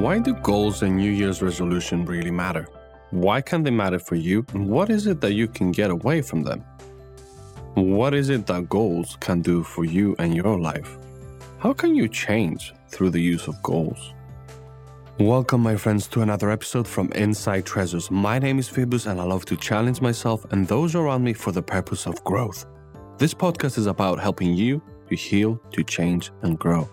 Why do goals and New Year's resolution really matter? Why can they matter for you? And what is it that you can get away from them? What is it that goals can do for you and your life? How can you change through the use of goals? Welcome, my friends, to another episode from Inside Treasures. My name is Phoebus, and I love to challenge myself and those around me for the purpose of growth. This podcast is about helping you to heal, to change, and grow.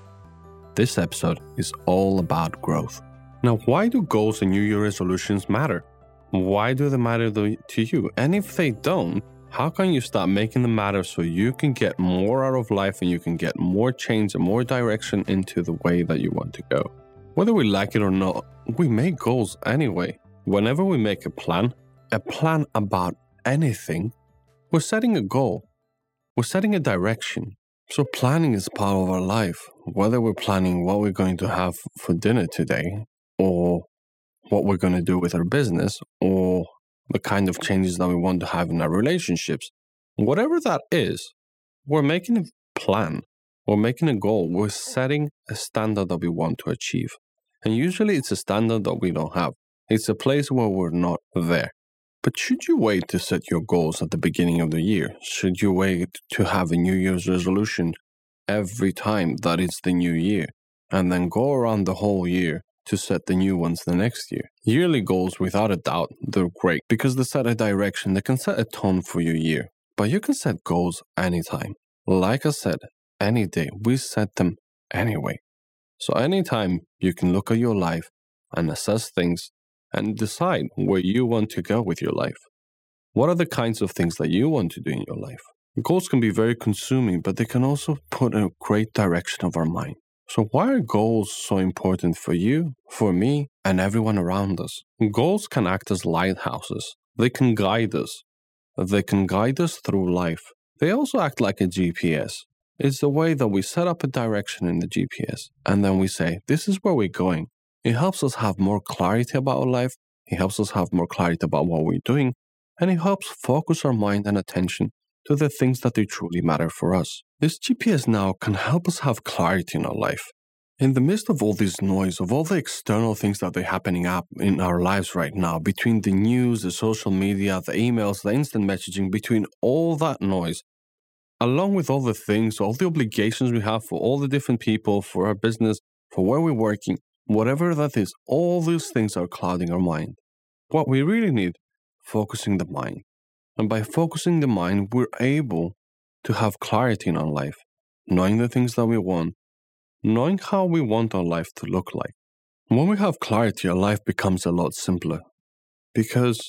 This episode is all about growth. Now, why do goals and New Year resolutions matter? Why do they matter to you? And if they don't, how can you start making them matter so you can get more out of life and you can get more change and more direction into the way that you want to go? Whether we like it or not, we make goals anyway. Whenever we make a plan, a plan about anything, we're setting a goal. We're setting a direction. So, planning is part of our life, whether we're planning what we're going to have for dinner today, or what we're going to do with our business, or the kind of changes that we want to have in our relationships. Whatever that is, we're making a plan, we're making a goal, we're setting a standard that we want to achieve. And usually it's a standard that we don't have, it's a place where we're not there. But should you wait to set your goals at the beginning of the year? Should you wait to have a New Year's resolution every time that it's the new year and then go around the whole year to set the new ones the next year? Yearly goals, without a doubt, they're great because they set a direction, they can set a tone for your year. But you can set goals anytime. Like I said, any day, we set them anyway. So anytime you can look at your life and assess things and decide where you want to go with your life. What are the kinds of things that you want to do in your life? Goals can be very consuming, but they can also put a great direction of our mind. So, why are goals so important for you, for me, and everyone around us? Goals can act as lighthouses. They can guide us. They can guide us through life. They also act like a GPS. It's the way that we set up a direction in the GPS, and then we say, This is where we're going. It helps us have more clarity about our life. It helps us have more clarity about what we're doing. And it helps focus our mind and attention to the things that they truly matter for us. This GPS now can help us have clarity in our life. In the midst of all this noise, of all the external things that are happening up in our lives right now, between the news, the social media, the emails, the instant messaging, between all that noise, along with all the things, all the obligations we have for all the different people, for our business, for where we're working, Whatever that is, all these things are clouding our mind. What we really need, focusing the mind. And by focusing the mind, we're able to have clarity in our life, knowing the things that we want, knowing how we want our life to look like. When we have clarity, our life becomes a lot simpler because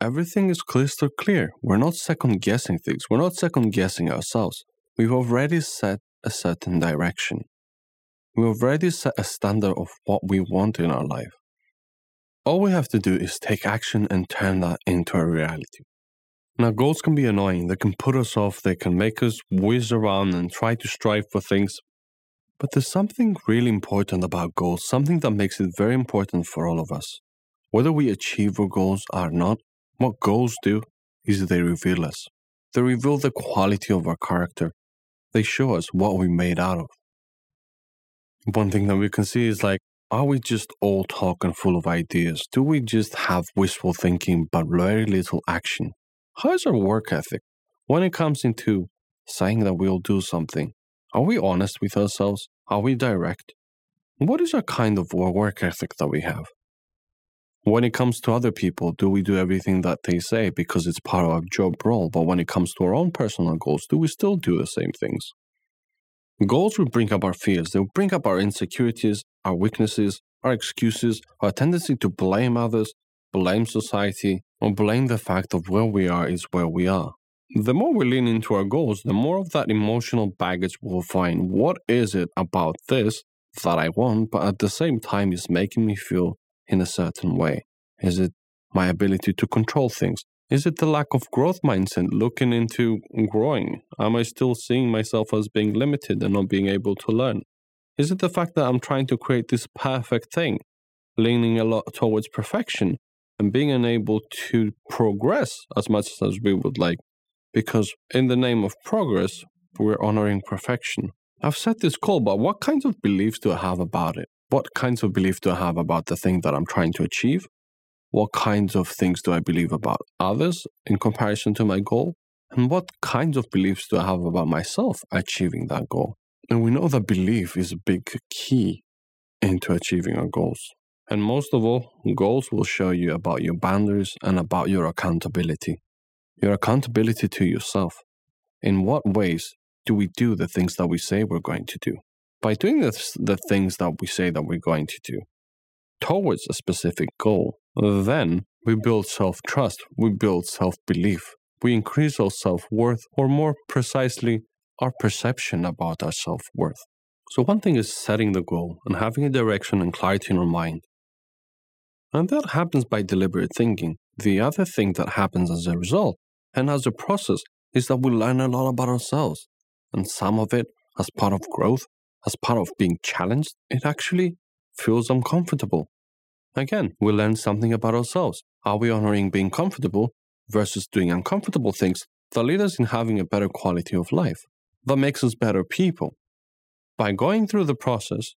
everything is crystal clear. We're not second guessing things, we're not second guessing ourselves. We've already set a certain direction. We already set a standard of what we want in our life. All we have to do is take action and turn that into a reality. Now, goals can be annoying. They can put us off. They can make us whiz around and try to strive for things. But there's something really important about goals, something that makes it very important for all of us. Whether we achieve our goals or not, what goals do is they reveal us. They reveal the quality of our character. They show us what we're made out of one thing that we can see is like, are we just all talk and full of ideas? Do we just have wishful thinking but very little action? How is our work ethic? When it comes into saying that we'll do something, are we honest with ourselves? Are we direct? What is our kind of work ethic that we have? When it comes to other people, do we do everything that they say because it's part of our job role? But when it comes to our own personal goals, do we still do the same things? Goals will bring up our fears, they will bring up our insecurities, our weaknesses, our excuses, our tendency to blame others, blame society, or blame the fact of where we are is where we are. The more we lean into our goals, the more of that emotional baggage we'll find. What is it about this that I want, but at the same time is making me feel in a certain way? Is it my ability to control things? Is it the lack of growth mindset looking into growing? Am I still seeing myself as being limited and not being able to learn? Is it the fact that I'm trying to create this perfect thing, leaning a lot towards perfection and being unable to progress as much as we would like? Because in the name of progress, we're honoring perfection. I've set this call, but what kinds of beliefs do I have about it? What kinds of beliefs do I have about the thing that I'm trying to achieve? What kinds of things do I believe about others in comparison to my goal? And what kinds of beliefs do I have about myself achieving that goal? And we know that belief is a big key into achieving our goals. And most of all, goals will show you about your boundaries and about your accountability. Your accountability to yourself. In what ways do we do the things that we say we're going to do? By doing this, the things that we say that we're going to do towards a specific goal, then we build self trust, we build self belief, we increase our self worth, or more precisely, our perception about our self worth. So, one thing is setting the goal and having a direction and clarity in our mind. And that happens by deliberate thinking. The other thing that happens as a result and as a process is that we learn a lot about ourselves. And some of it, as part of growth, as part of being challenged, it actually feels uncomfortable. Again, we learn something about ourselves. Are we honoring being comfortable versus doing uncomfortable things that lead us in having a better quality of life? That makes us better people. By going through the process,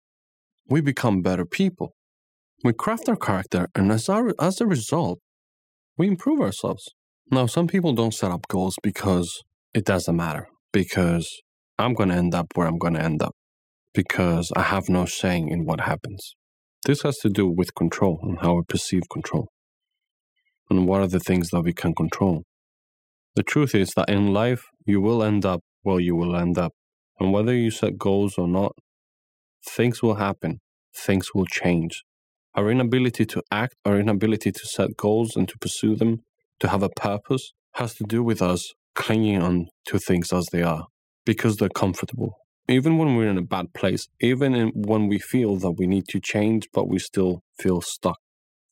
we become better people. We craft our character, and as, our, as a result, we improve ourselves. Now, some people don't set up goals because it doesn't matter, because I'm going to end up where I'm going to end up, because I have no saying in what happens. This has to do with control and how we perceive control. And what are the things that we can control? The truth is that in life, you will end up where you will end up. And whether you set goals or not, things will happen, things will change. Our inability to act, our inability to set goals and to pursue them, to have a purpose, has to do with us clinging on to things as they are because they're comfortable even when we're in a bad place, even in, when we feel that we need to change, but we still feel stuck.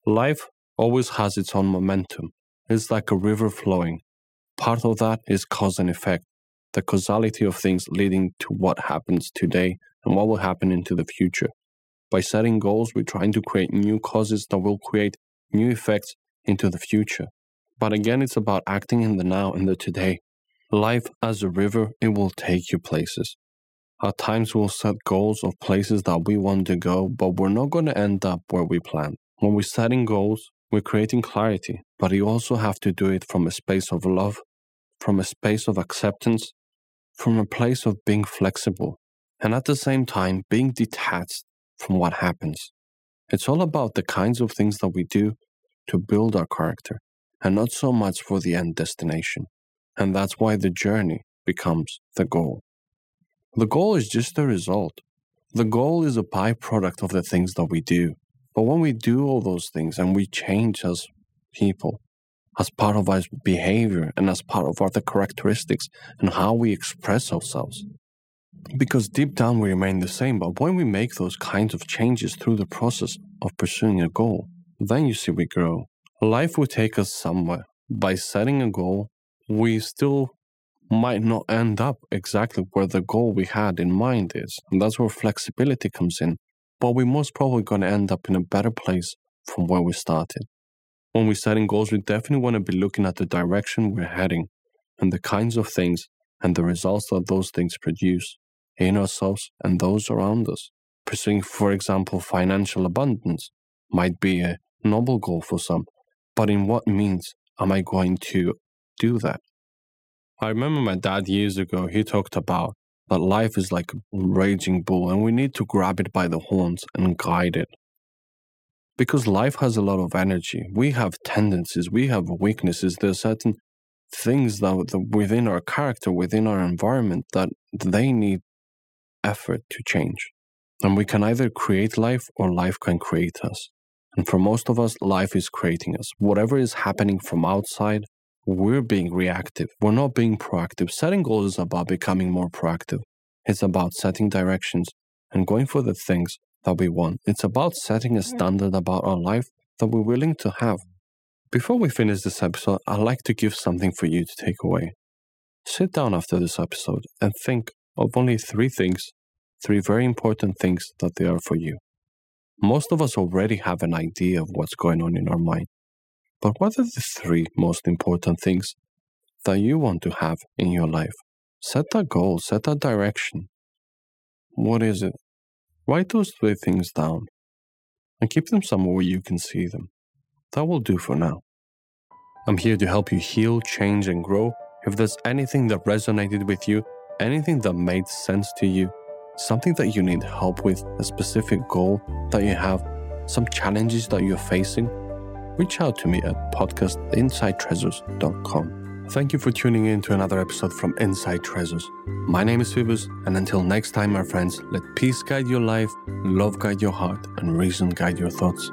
Life always has its own momentum. It's like a river flowing. Part of that is cause and effect, the causality of things leading to what happens today and what will happen into the future. By setting goals, we're trying to create new causes that will create new effects into the future. But again, it's about acting in the now and the today. Life as a river, it will take you places. At times, we'll set goals of places that we want to go, but we're not going to end up where we plan. When we're setting goals, we're creating clarity, but you also have to do it from a space of love, from a space of acceptance, from a place of being flexible, and at the same time, being detached from what happens. It's all about the kinds of things that we do to build our character, and not so much for the end destination. And that's why the journey becomes the goal. The goal is just a result. The goal is a byproduct of the things that we do. But when we do all those things and we change as people, as part of our behavior and as part of our the characteristics and how we express ourselves. Because deep down we remain the same, but when we make those kinds of changes through the process of pursuing a goal, then you see we grow. Life will take us somewhere. By setting a goal, we still might not end up exactly where the goal we had in mind is. And that's where flexibility comes in. But we're most probably going to end up in a better place from where we started. When we're setting goals, we definitely want to be looking at the direction we're heading and the kinds of things and the results that those things produce in ourselves and those around us. Pursuing, for example, financial abundance might be a noble goal for some, but in what means am I going to do that? I remember my dad years ago, he talked about that life is like a raging bull and we need to grab it by the horns and guide it. Because life has a lot of energy. We have tendencies, we have weaknesses. There are certain things that, that within our character, within our environment, that they need effort to change. And we can either create life or life can create us. And for most of us, life is creating us. Whatever is happening from outside we're being reactive. We're not being proactive. Setting goals is about becoming more proactive. It's about setting directions and going for the things that we want. It's about setting a mm-hmm. standard about our life that we're willing to have. Before we finish this episode, I'd like to give something for you to take away. Sit down after this episode and think of only three things, three very important things that they are for you. Most of us already have an idea of what's going on in our mind. But what are the three most important things that you want to have in your life? Set a goal, set a direction. What is it? Write those three things down and keep them somewhere where you can see them. That will do for now. I'm here to help you heal, change, and grow. If there's anything that resonated with you, anything that made sense to you, something that you need help with, a specific goal that you have, some challenges that you're facing, reach out to me at podcastinsidetreasures.com. Thank you for tuning in to another episode from Inside Treasures. My name is Phoebus, and until next time, my friends, let peace guide your life, love guide your heart, and reason guide your thoughts.